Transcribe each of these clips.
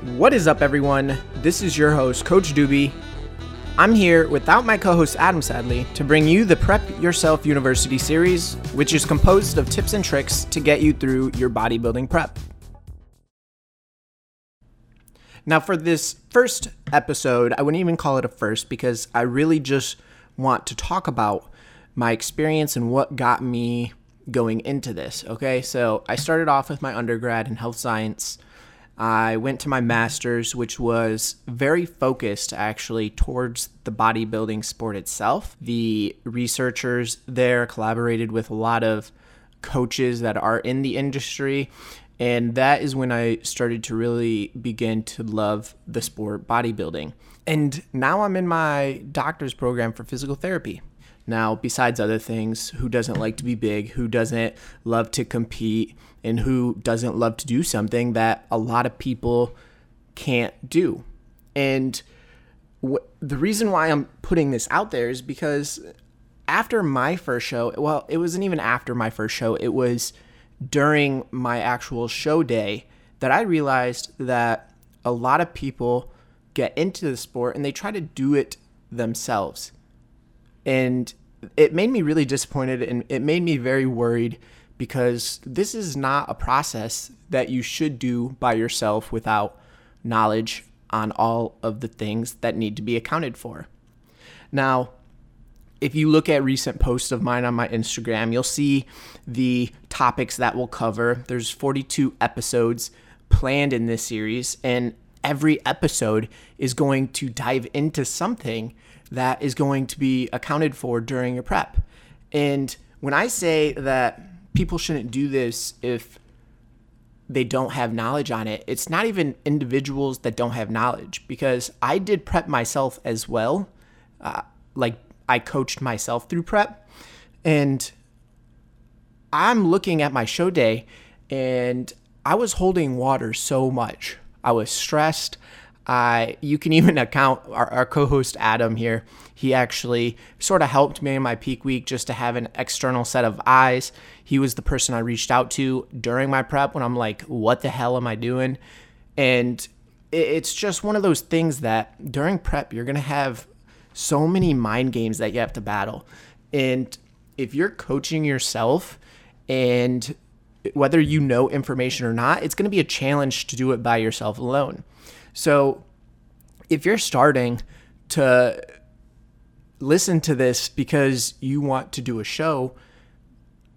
What is up, everyone? This is your host, Coach Doobie. I'm here without my co host, Adam Sadley, to bring you the Prep Yourself University series, which is composed of tips and tricks to get you through your bodybuilding prep. Now, for this first episode, I wouldn't even call it a first because I really just want to talk about my experience and what got me going into this. Okay, so I started off with my undergrad in health science. I went to my master's, which was very focused actually towards the bodybuilding sport itself. The researchers there collaborated with a lot of coaches that are in the industry. And that is when I started to really begin to love the sport bodybuilding. And now I'm in my doctor's program for physical therapy. Now, besides other things, who doesn't like to be big? Who doesn't love to compete? And who doesn't love to do something that a lot of people can't do? And wh- the reason why I'm putting this out there is because after my first show, well, it wasn't even after my first show, it was during my actual show day that I realized that a lot of people get into the sport and they try to do it themselves. And it made me really disappointed and it made me very worried because this is not a process that you should do by yourself without knowledge on all of the things that need to be accounted for. Now, if you look at recent posts of mine on my Instagram, you'll see the topics that we'll cover. There's 42 episodes planned in this series, and every episode is going to dive into something that is going to be accounted for during your prep. And when I say that people shouldn't do this if they don't have knowledge on it, it's not even individuals that don't have knowledge because I did prep myself as well. Uh, like I coached myself through prep. And I'm looking at my show day and I was holding water so much. I was stressed. I you can even account our, our co-host Adam here. He actually sort of helped me in my peak week just to have an external set of eyes. He was the person I reached out to during my prep when I'm like, what the hell am I doing? And it's just one of those things that during prep you're gonna have so many mind games that you have to battle. And if you're coaching yourself and whether you know information or not, it's going to be a challenge to do it by yourself alone. So if you're starting to listen to this because you want to do a show,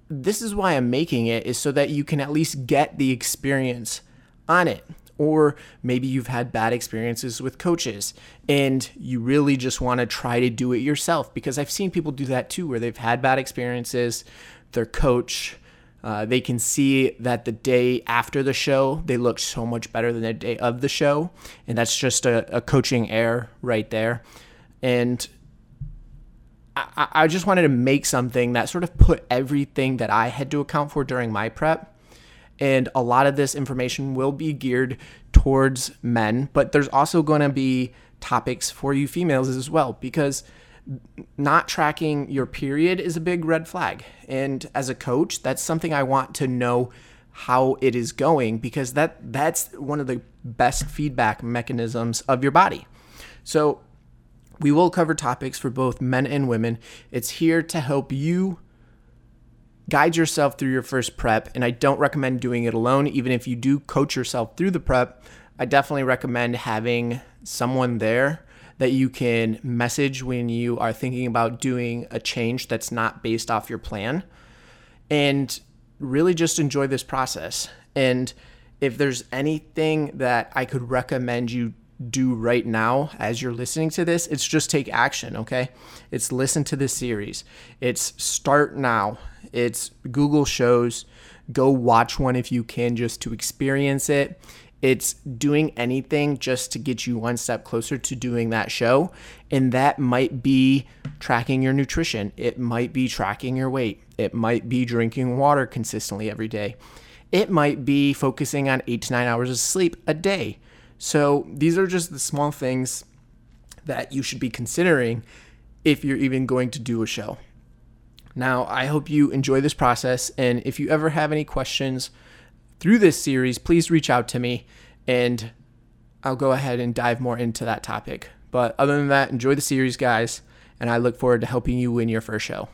this is why I'm making it is so that you can at least get the experience on it. Or maybe you've had bad experiences with coaches and you really just want to try to do it yourself because I've seen people do that too, where they've had bad experiences. Their coach uh, they can see that the day after the show, they look so much better than the day of the show. And that's just a, a coaching error right there. And I, I just wanted to make something that sort of put everything that I had to account for during my prep. And a lot of this information will be geared towards men, but there's also going to be topics for you females as well because not tracking your period is a big red flag. And as a coach, that's something I want to know how it is going because that that's one of the best feedback mechanisms of your body. So we will cover topics for both men and women. It's here to help you guide yourself through your first prep and I don't recommend doing it alone even if you do coach yourself through the prep. I definitely recommend having someone there that you can message when you are thinking about doing a change that's not based off your plan and really just enjoy this process. And if there's anything that I could recommend you do right now as you're listening to this, it's just take action, okay? It's listen to this series. It's start now. It's Google shows. Go watch one if you can just to experience it. It's doing anything just to get you one step closer to doing that show. And that might be tracking your nutrition. It might be tracking your weight. It might be drinking water consistently every day. It might be focusing on eight to nine hours of sleep a day. So these are just the small things that you should be considering if you're even going to do a show. Now, I hope you enjoy this process. And if you ever have any questions, through this series, please reach out to me and I'll go ahead and dive more into that topic. But other than that, enjoy the series, guys, and I look forward to helping you win your first show.